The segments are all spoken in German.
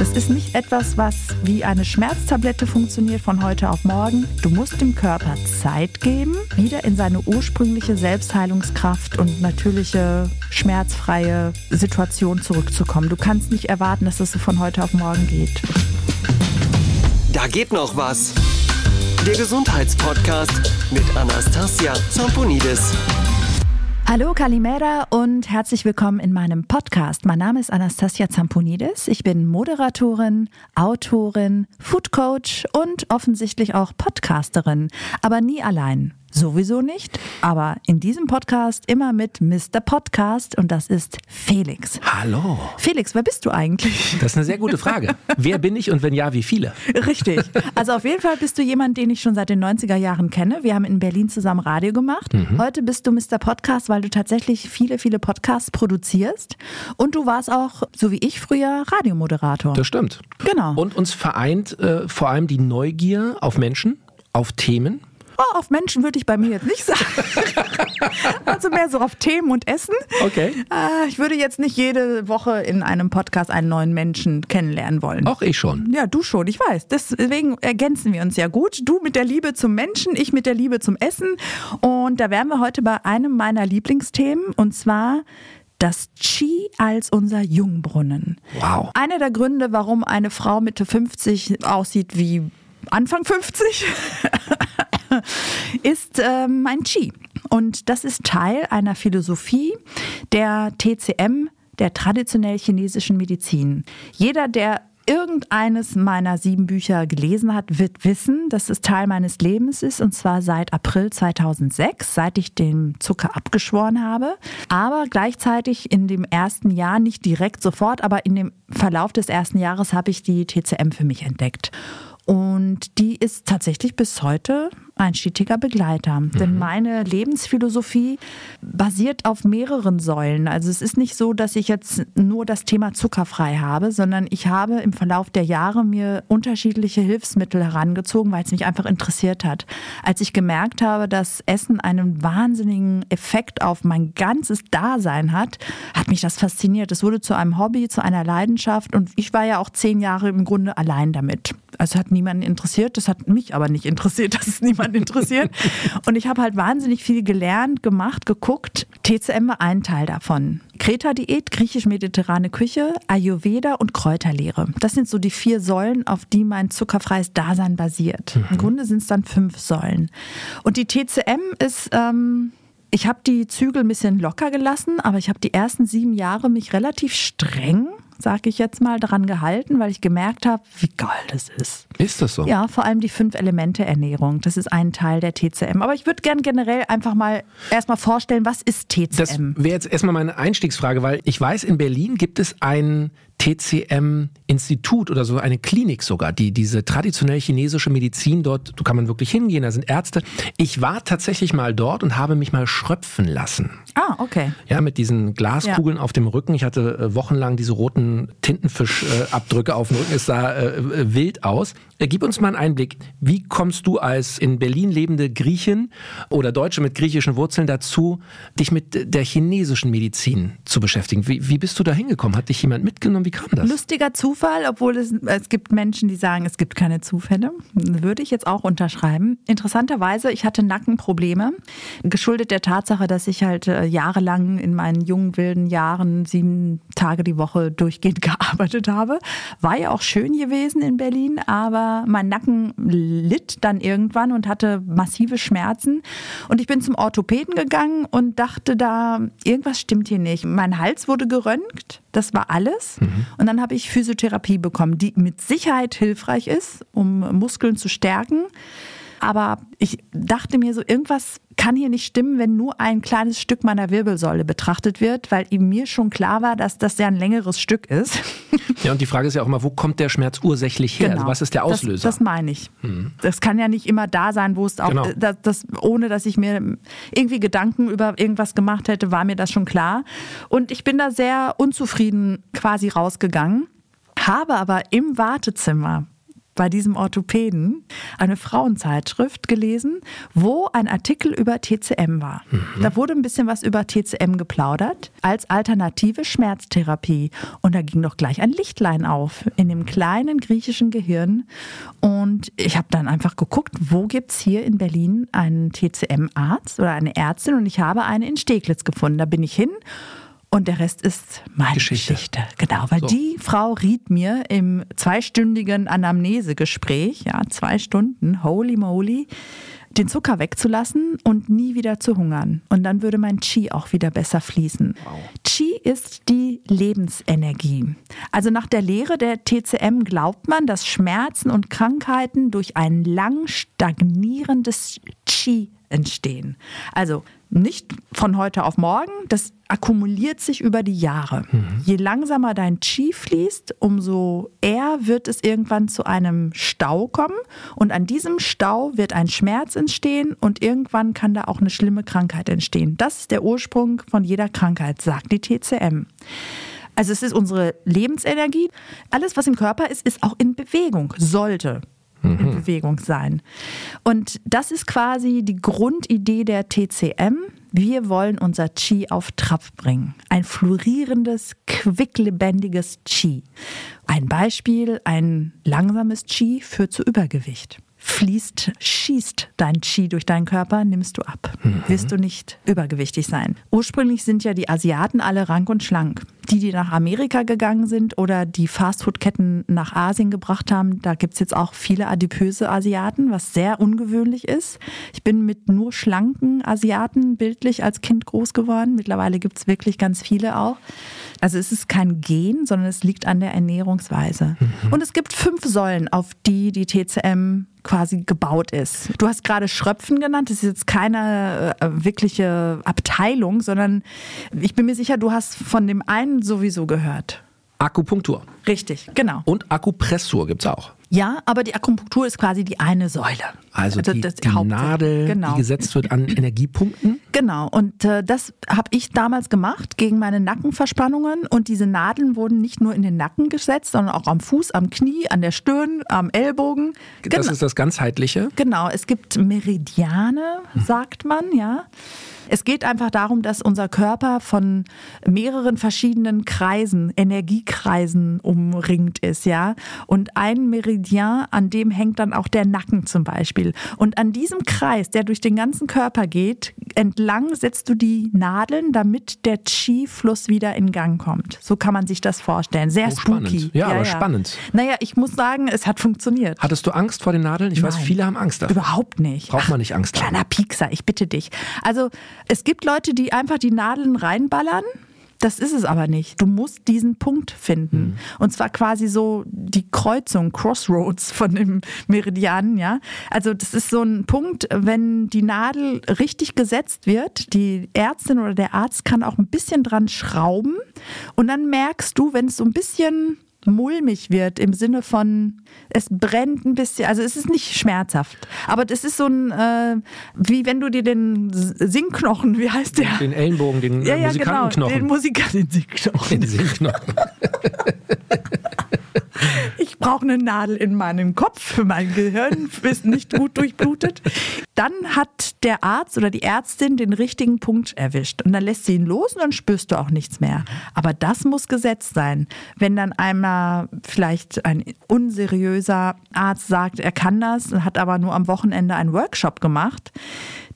Das ist nicht etwas, was wie eine Schmerztablette funktioniert von heute auf morgen. Du musst dem Körper Zeit geben, wieder in seine ursprüngliche Selbstheilungskraft und natürliche, schmerzfreie Situation zurückzukommen. Du kannst nicht erwarten, dass das so von heute auf morgen geht. Da geht noch was. Der Gesundheitspodcast mit Anastasia Zamponidis. Hallo Kalimera und herzlich willkommen in meinem Podcast. Mein Name ist Anastasia Zamponidis. Ich bin Moderatorin, Autorin, Foodcoach und offensichtlich auch Podcasterin, aber nie allein. Sowieso nicht, aber in diesem Podcast immer mit Mr. Podcast und das ist Felix. Hallo. Felix, wer bist du eigentlich? Das ist eine sehr gute Frage. wer bin ich und wenn ja, wie viele? Richtig. Also auf jeden Fall bist du jemand, den ich schon seit den 90er Jahren kenne. Wir haben in Berlin zusammen Radio gemacht. Mhm. Heute bist du Mr. Podcast, weil du tatsächlich viele, viele Podcasts produzierst und du warst auch, so wie ich früher, Radiomoderator. Das stimmt. Genau. Und uns vereint äh, vor allem die Neugier auf Menschen, auf Themen Oh, auf Menschen würde ich bei mir jetzt nicht sagen. also mehr so auf Themen und Essen. Okay. Äh, ich würde jetzt nicht jede Woche in einem Podcast einen neuen Menschen kennenlernen wollen. Auch ich schon. Ja, du schon, ich weiß. Deswegen ergänzen wir uns ja gut. Du mit der Liebe zum Menschen, ich mit der Liebe zum Essen. Und da wären wir heute bei einem meiner Lieblingsthemen und zwar das Qi als unser Jungbrunnen. Wow. Einer der Gründe, warum eine Frau Mitte 50 aussieht wie Anfang 50 ist ähm, ein Qi. Und das ist Teil einer Philosophie der TCM, der traditionell chinesischen Medizin. Jeder, der irgendeines meiner sieben Bücher gelesen hat, wird wissen, dass es Teil meines Lebens ist und zwar seit April 2006, seit ich den Zucker abgeschworen habe. Aber gleichzeitig in dem ersten Jahr, nicht direkt sofort, aber in dem Verlauf des ersten Jahres habe ich die TCM für mich entdeckt. Und die ist tatsächlich bis heute ein stetiger Begleiter. Mhm. Denn meine Lebensphilosophie basiert auf mehreren Säulen. Also es ist nicht so, dass ich jetzt nur das Thema zuckerfrei habe, sondern ich habe im Verlauf der Jahre mir unterschiedliche Hilfsmittel herangezogen, weil es mich einfach interessiert hat. Als ich gemerkt habe, dass Essen einen wahnsinnigen Effekt auf mein ganzes Dasein hat, hat mich das fasziniert. Es wurde zu einem Hobby, zu einer Leidenschaft und ich war ja auch zehn Jahre im Grunde allein damit. Also hat niemanden interessiert, das hat mich aber nicht interessiert, dass es niemanden interessiert. Und ich habe halt wahnsinnig viel gelernt, gemacht, geguckt. TCM war ein Teil davon. Kreta-Diät, griechisch-mediterrane Küche, Ayurveda und Kräuterlehre. Das sind so die vier Säulen, auf die mein zuckerfreies Dasein basiert. Mhm. Im Grunde sind es dann fünf Säulen. Und die TCM ist... Ähm, ich habe die Zügel ein bisschen locker gelassen, aber ich habe die ersten sieben Jahre mich relativ streng sage ich jetzt mal, daran gehalten, weil ich gemerkt habe, wie geil das ist. Ist das so? Ja, vor allem die Fünf-Elemente-Ernährung. Das ist ein Teil der TCM. Aber ich würde gerne generell einfach mal erstmal vorstellen, was ist TCM? Das wäre jetzt erstmal meine Einstiegsfrage, weil ich weiß, in Berlin gibt es ein TCM-Institut oder so eine Klinik sogar, die diese traditionell chinesische Medizin dort, du kann man wirklich hingehen, da sind Ärzte. Ich war tatsächlich mal dort und habe mich mal schröpfen lassen. Ah, okay. Ja, mit diesen Glaskugeln ja. auf dem Rücken. Ich hatte äh, wochenlang diese roten Tintenfischabdrücke auf dem Rücken. Es sah äh, wild aus. Äh, gib uns mal einen Einblick. Wie kommst du als in Berlin lebende Griechin oder Deutsche mit griechischen Wurzeln dazu, dich mit der chinesischen Medizin zu beschäftigen? Wie, wie bist du da hingekommen? Hat dich jemand mitgenommen? Wie kam das? Lustiger Zufall, obwohl es, es gibt Menschen, die sagen, es gibt keine Zufälle. Würde ich jetzt auch unterschreiben. Interessanterweise, ich hatte Nackenprobleme, geschuldet der Tatsache, dass ich halt äh, jahrelang in meinen jungen, wilden Jahren sieben Tage die Woche durchgehend gearbeitet habe. War ja auch schön gewesen in Berlin, aber mein Nacken litt dann irgendwann und hatte massive Schmerzen. Und ich bin zum Orthopäden gegangen und dachte da, irgendwas stimmt hier nicht. Mein Hals wurde geröntgt, das war alles. Mhm. Und dann habe ich Physiotherapie bekommen, die mit Sicherheit hilfreich ist, um Muskeln zu stärken. Aber ich dachte mir so, irgendwas kann hier nicht stimmen, wenn nur ein kleines Stück meiner Wirbelsäule betrachtet wird, weil ihm mir schon klar war, dass das ja ein längeres Stück ist. Ja, und die Frage ist ja auch mal, wo kommt der Schmerz ursächlich her? Also genau. Also was ist der Auslöser? Das, das meine ich. Hm. Das kann ja nicht immer da sein, wo es auch, genau. das, das, ohne dass ich mir irgendwie Gedanken über irgendwas gemacht hätte, war mir das schon klar. Und ich bin da sehr unzufrieden quasi rausgegangen, habe aber im Wartezimmer bei diesem Orthopäden eine Frauenzeitschrift gelesen, wo ein Artikel über TCM war. Mhm. Da wurde ein bisschen was über TCM geplaudert als alternative Schmerztherapie. Und da ging doch gleich ein Lichtlein auf in dem kleinen griechischen Gehirn. Und ich habe dann einfach geguckt, wo gibt es hier in Berlin einen TCM-Arzt oder eine Ärztin? Und ich habe eine in Steglitz gefunden. Da bin ich hin und der Rest ist meine Geschichte. Geschichte. Genau, weil so. die Frau riet mir im zweistündigen Anamnesegespräch, ja, zwei Stunden, holy moly, den Zucker wegzulassen und nie wieder zu hungern. Und dann würde mein Qi auch wieder besser fließen. Wow. Qi ist die Lebensenergie. Also nach der Lehre der TCM glaubt man, dass Schmerzen und Krankheiten durch ein lang stagnierendes Qi entstehen. Also nicht von heute auf morgen, das akkumuliert sich über die Jahre. Mhm. Je langsamer dein Qi fließt, umso eher wird es irgendwann zu einem Stau kommen und an diesem Stau wird ein Schmerz entstehen und irgendwann kann da auch eine schlimme Krankheit entstehen. Das ist der Ursprung von jeder Krankheit, sagt die TCM. Also es ist unsere Lebensenergie. Alles, was im Körper ist, ist auch in Bewegung, sollte. In Bewegung sein. Und das ist quasi die Grundidee der TCM. Wir wollen unser Qi auf Trab bringen. Ein florierendes, quicklebendiges Qi. Ein Beispiel, ein langsames Qi führt zu Übergewicht fließt, schießt dein Qi durch deinen Körper, nimmst du ab. Mhm. Wirst du nicht übergewichtig sein. Ursprünglich sind ja die Asiaten alle rank und schlank. Die, die nach Amerika gegangen sind oder die Fastfood-Ketten nach Asien gebracht haben, da gibt es jetzt auch viele adipöse Asiaten, was sehr ungewöhnlich ist. Ich bin mit nur schlanken Asiaten bildlich als Kind groß geworden. Mittlerweile gibt es wirklich ganz viele auch. Also es ist kein Gen, sondern es liegt an der Ernährungsweise. Mhm. Und es gibt fünf Säulen, auf die die TCM quasi gebaut ist. Du hast gerade Schröpfen genannt, das ist jetzt keine äh, wirkliche Abteilung, sondern ich bin mir sicher, du hast von dem einen sowieso gehört. Akupunktur. Richtig, genau. Und Akupressur gibt es auch. Ja, aber die Akupunktur ist quasi die eine Säule. Also, also die, die Nadel, genau. die gesetzt wird an Energiepunkten? Genau, und äh, das habe ich damals gemacht gegen meine Nackenverspannungen. Und diese Nadeln wurden nicht nur in den Nacken gesetzt, sondern auch am Fuß, am Knie, an der Stirn, am Ellbogen. Das genau. ist das Ganzheitliche? Genau, es gibt Meridiane, sagt man, ja. Es geht einfach darum, dass unser Körper von mehreren verschiedenen Kreisen, Energiekreisen umringt ist, ja. Und ein Meridian, an dem hängt dann auch der Nacken zum Beispiel. Und an diesem Kreis, der durch den ganzen Körper geht, entlang setzt du die Nadeln, damit der Qi-Fluss wieder in Gang kommt. So kann man sich das vorstellen. Sehr oh, spooky. Ja, ja, aber ja. spannend. Naja, ich muss sagen, es hat funktioniert. Hattest du Angst vor den Nadeln? Ich Nein, weiß, viele haben Angst davor. Überhaupt nicht. Braucht man nicht Angst Ach, Kleiner Piekser, ich bitte dich. Also es gibt Leute, die einfach die Nadeln reinballern. Das ist es aber nicht. Du musst diesen Punkt finden. Mhm. Und zwar quasi so die Kreuzung, Crossroads von dem Meridian, ja. Also das ist so ein Punkt, wenn die Nadel richtig gesetzt wird, die Ärztin oder der Arzt kann auch ein bisschen dran schrauben und dann merkst du, wenn es so ein bisschen mulmig wird im Sinne von, es brennt ein bisschen, also es ist nicht schmerzhaft, aber das ist so ein, äh, wie wenn du dir den Singknochen, wie heißt der? Den Ellenbogen, den ja, ja, Musikantenknochen. Genau, den Musiker, den Singknochen. Den Singknochen. Ich brauche eine Nadel in meinem Kopf für mein Gehirn, ist nicht gut durchblutet. Dann hat der Arzt oder die Ärztin den richtigen Punkt erwischt und dann lässt sie ihn los und dann spürst du auch nichts mehr. Aber das muss gesetzt sein. Wenn dann einmal vielleicht ein unseriöser Arzt sagt, er kann das, hat aber nur am Wochenende einen Workshop gemacht,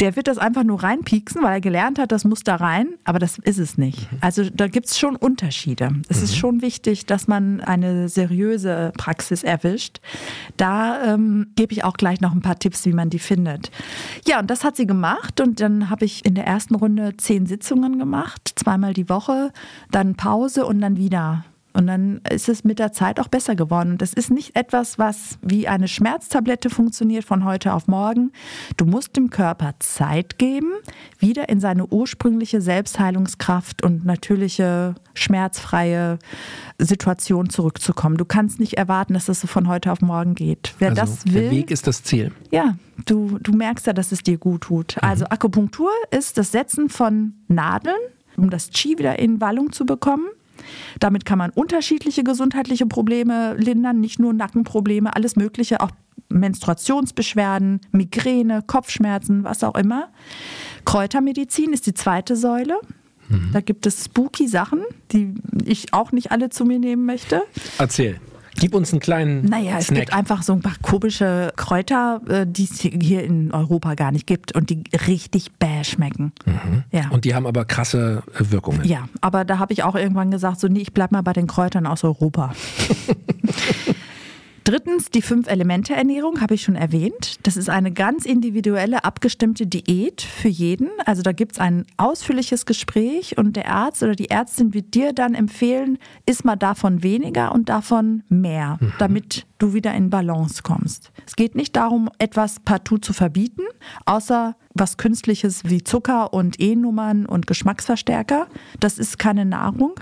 der wird das einfach nur reinpieksen, weil er gelernt hat, das muss da rein, aber das ist es nicht. Mhm. Also da gibt es schon Unterschiede. Es mhm. ist schon wichtig, dass man eine seriöse Praxis erwischt. Da ähm, gebe ich auch gleich noch ein paar Tipps, wie man die findet. Ja, und das hat sie gemacht und dann habe ich in der ersten Runde zehn Sitzungen gemacht, zweimal die Woche, dann Pause und dann wieder und dann ist es mit der Zeit auch besser geworden. Das ist nicht etwas, was wie eine Schmerztablette funktioniert von heute auf morgen. Du musst dem Körper Zeit geben, wieder in seine ursprüngliche Selbstheilungskraft und natürliche, schmerzfreie Situation zurückzukommen. Du kannst nicht erwarten, dass das so von heute auf morgen geht. Wer also, das will. Der Weg ist das Ziel. Ja, du, du merkst ja, dass es dir gut tut. Mhm. Also Akupunktur ist das Setzen von Nadeln, um das Qi wieder in Wallung zu bekommen Damit kann man unterschiedliche gesundheitliche Probleme lindern, nicht nur Nackenprobleme, alles Mögliche, auch Menstruationsbeschwerden, Migräne, Kopfschmerzen, was auch immer. Kräutermedizin ist die zweite Säule. Mhm. Da gibt es spooky Sachen, die ich auch nicht alle zu mir nehmen möchte. Erzähl. Gib uns einen kleinen. Naja, es Snack. gibt einfach so ein paar komische Kräuter, äh, die es hier in Europa gar nicht gibt und die richtig bäh schmecken. Mhm. Ja. Und die haben aber krasse Wirkungen. Ja, aber da habe ich auch irgendwann gesagt, so nee, ich bleib mal bei den Kräutern aus Europa. Drittens, die Fünf-Elemente-Ernährung habe ich schon erwähnt. Das ist eine ganz individuelle, abgestimmte Diät für jeden. Also da gibt es ein ausführliches Gespräch und der Arzt oder die Ärztin wird dir dann empfehlen, iss mal davon weniger und davon mehr, mhm. damit du wieder in Balance kommst. Es geht nicht darum, etwas partout zu verbieten, außer was Künstliches wie Zucker und E-Nummern und Geschmacksverstärker. Das ist keine Nahrung.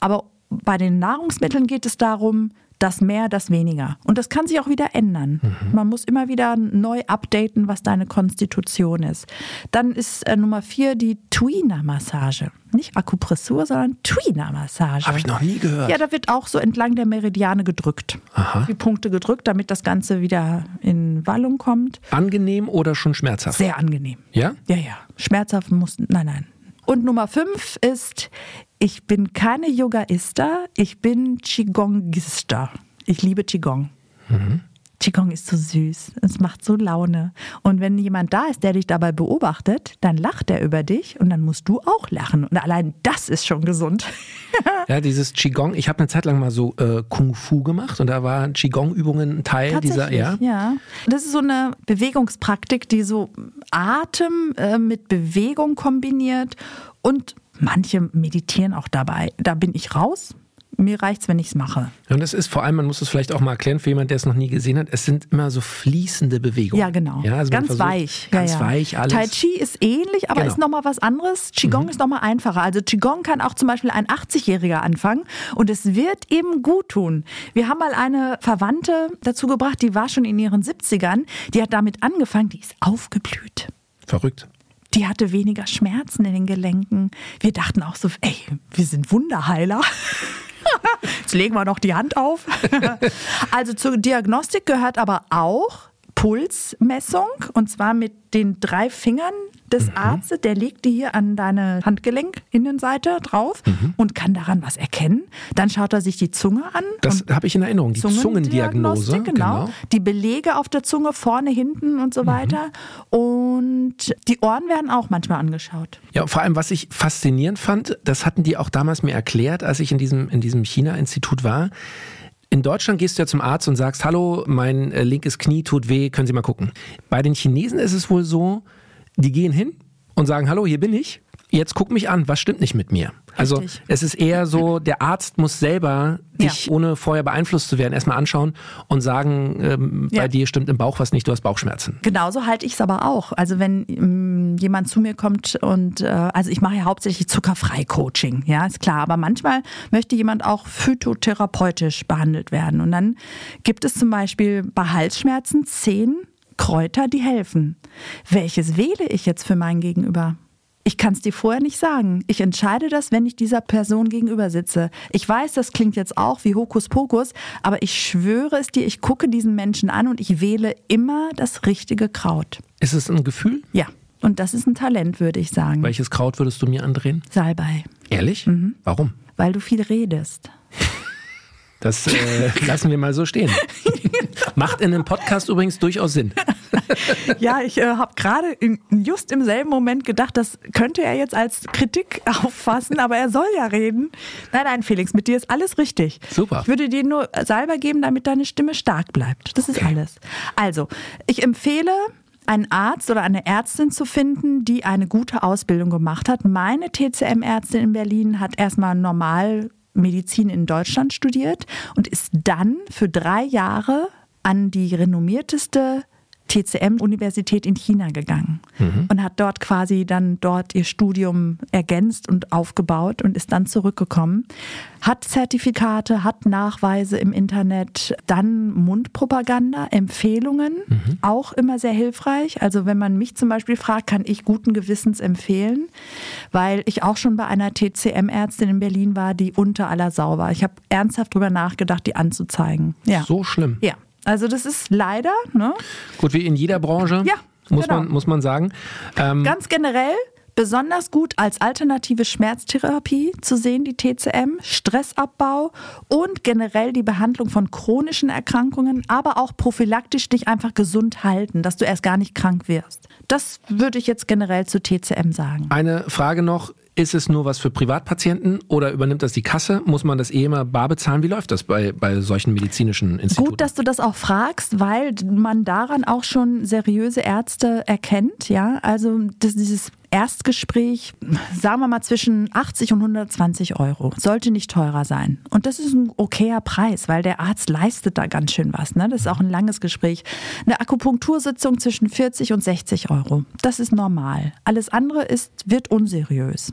Aber bei den Nahrungsmitteln geht es darum, das mehr, das weniger. Und das kann sich auch wieder ändern. Mhm. Man muss immer wieder neu updaten, was deine Konstitution ist. Dann ist äh, Nummer vier die Tweener-Massage. Nicht Akupressur, sondern Tweener-Massage. Habe ich noch nie gehört. Ja, da wird auch so entlang der Meridiane gedrückt. Aha. Die Punkte gedrückt, damit das Ganze wieder in Wallung kommt. Angenehm oder schon schmerzhaft? Sehr angenehm. Ja? Ja, ja. Schmerzhaft muss, nein, nein. Und Nummer fünf ist, ich bin keine Yogaista, ich bin Qigongista. Ich liebe Qigong. Mhm. Qigong ist so süß, es macht so Laune. Und wenn jemand da ist, der dich dabei beobachtet, dann lacht er über dich und dann musst du auch lachen. Und allein das ist schon gesund. ja, dieses Qigong, ich habe eine Zeit lang mal so äh, Kung Fu gemacht und da waren Qigong-Übungen ein Teil dieser. Ja. ja, das ist so eine Bewegungspraktik, die so Atem äh, mit Bewegung kombiniert und manche meditieren auch dabei. Da bin ich raus mir reicht es, wenn ich es mache. Und es ist vor allem, man muss es vielleicht auch mal erklären für jemanden, der es noch nie gesehen hat, es sind immer so fließende Bewegungen. Ja, genau. Ja, also ganz versucht, weich. Ganz ja, ja. weich alles. Tai Chi ist ähnlich, aber genau. ist nochmal was anderes. Qigong mhm. ist nochmal einfacher. Also Qigong kann auch zum Beispiel ein 80-Jähriger anfangen und es wird ihm gut tun. Wir haben mal eine Verwandte dazu gebracht, die war schon in ihren 70ern, die hat damit angefangen, die ist aufgeblüht. Verrückt die hatte weniger Schmerzen in den Gelenken. Wir dachten auch so, ey, wir sind Wunderheiler. Jetzt legen wir noch die Hand auf. also zur Diagnostik gehört aber auch Pulsmessung und zwar mit den drei Fingern des mhm. Arztes. Der legt die hier an deine Handgelenk-Innenseite drauf mhm. und kann daran was erkennen. Dann schaut er sich die Zunge an. Das habe ich in Erinnerung, die Zungendiagnose. Genau. genau. Die Belege auf der Zunge, vorne, hinten und so mhm. weiter. Und die Ohren werden auch manchmal angeschaut. Ja, vor allem, was ich faszinierend fand, das hatten die auch damals mir erklärt, als ich in diesem, in diesem China-Institut war in Deutschland gehst du ja zum Arzt und sagst, hallo, mein äh, linkes Knie tut weh, können Sie mal gucken. Bei den Chinesen ist es wohl so, die gehen hin und sagen, hallo, hier bin ich, jetzt guck mich an, was stimmt nicht mit mir? Also Richtig. es ist eher so, der Arzt muss selber dich, ja. ohne vorher beeinflusst zu werden, erstmal anschauen und sagen, ähm, ja. bei dir stimmt im Bauch was nicht, du hast Bauchschmerzen. Genauso halte ich es aber auch. Also wenn ähm, jemand zu mir kommt und äh, also ich mache ja hauptsächlich Zuckerfrei-Coaching, ja, ist klar. Aber manchmal möchte jemand auch phytotherapeutisch behandelt werden. Und dann gibt es zum Beispiel bei Halsschmerzen zehn Kräuter, die helfen. Welches wähle ich jetzt für mein Gegenüber? Ich kann es dir vorher nicht sagen. Ich entscheide das, wenn ich dieser Person gegenüber sitze. Ich weiß, das klingt jetzt auch wie Hokuspokus, aber ich schwöre es dir, ich gucke diesen Menschen an und ich wähle immer das richtige Kraut. Ist es ein Gefühl? Ja. Und das ist ein Talent, würde ich sagen. Welches Kraut würdest du mir andrehen? Salbei. Ehrlich? Mhm. Warum? Weil du viel redest. Das äh, lassen wir mal so stehen. Macht in einem Podcast übrigens durchaus Sinn. ja, ich äh, habe gerade just im selben Moment gedacht, das könnte er jetzt als Kritik auffassen, aber er soll ja reden. Nein, nein, Felix, mit dir ist alles richtig. Super. Ich würde dir nur Salber geben, damit deine Stimme stark bleibt. Das ist okay. alles. Also, ich empfehle, einen Arzt oder eine Ärztin zu finden, die eine gute Ausbildung gemacht hat. Meine TCM-Ärztin in Berlin hat erstmal normal Medizin in Deutschland studiert und ist dann für drei Jahre an die renommierteste TCM-Universität in China gegangen mhm. und hat dort quasi dann dort ihr Studium ergänzt und aufgebaut und ist dann zurückgekommen. Hat Zertifikate, hat Nachweise im Internet, dann Mundpropaganda, Empfehlungen, mhm. auch immer sehr hilfreich. Also wenn man mich zum Beispiel fragt, kann ich guten Gewissens empfehlen, weil ich auch schon bei einer TCM-Ärztin in Berlin war, die unter aller Sau war. Ich habe ernsthaft darüber nachgedacht, die anzuzeigen. Ja. So schlimm. Ja. Also das ist leider, ne? Gut, wie in jeder Branche. Ja. Muss, genau. man, muss man sagen. Ähm, Ganz generell besonders gut als alternative Schmerztherapie zu sehen, die TCM, Stressabbau und generell die Behandlung von chronischen Erkrankungen, aber auch prophylaktisch dich einfach gesund halten, dass du erst gar nicht krank wirst. Das würde ich jetzt generell zu TCM sagen. Eine Frage noch. Ist es nur was für Privatpatienten oder übernimmt das die Kasse? Muss man das eh immer bar bezahlen? Wie läuft das bei, bei solchen medizinischen Instituten? Gut, dass du das auch fragst, weil man daran auch schon seriöse Ärzte erkennt. Ja, also das, dieses Erstgespräch, sagen wir mal zwischen 80 und 120 Euro. Sollte nicht teurer sein. Und das ist ein okayer Preis, weil der Arzt leistet da ganz schön was. Ne? Das ist auch ein langes Gespräch. Eine Akupunktursitzung zwischen 40 und 60 Euro. Das ist normal. Alles andere ist, wird unseriös.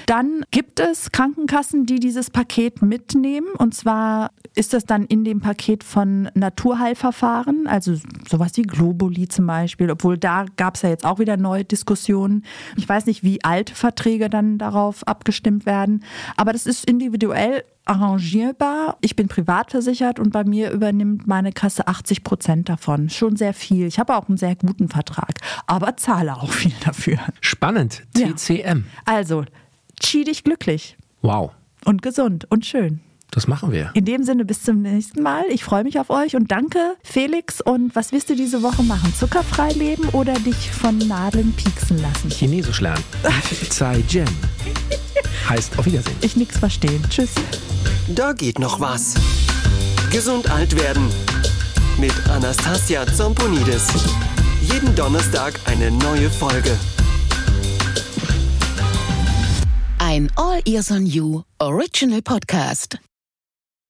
Dann gibt es Krankenkassen, die dieses Paket mitnehmen. Und zwar ist das dann in dem Paket von Naturheilverfahren, also sowas wie Globuli zum Beispiel, obwohl da gab es ja jetzt auch wieder neue Diskussionen. Ich weiß nicht, wie alte Verträge dann darauf abgestimmt werden, aber das ist individuell arrangierbar. Ich bin privat versichert und bei mir übernimmt meine Kasse 80 Prozent davon. Schon sehr viel. Ich habe auch einen sehr guten Vertrag, aber zahle auch viel dafür. Spannend. TCM. Ja. Also, chi dich glücklich. Wow. Und gesund und schön. Das machen wir. In dem Sinne, bis zum nächsten Mal. Ich freue mich auf euch und danke, Felix. Und was wirst du diese Woche machen? Zuckerfrei leben oder dich von Nadeln pieksen lassen? Chinesisch lernen. Zai Jen. Heißt auf Wiedersehen. Ich nix verstehen. Tschüss. Da geht noch was. Gesund alt werden. Mit Anastasia Zomponidis. Jeden Donnerstag eine neue Folge. Ein All Ears on You Original Podcast.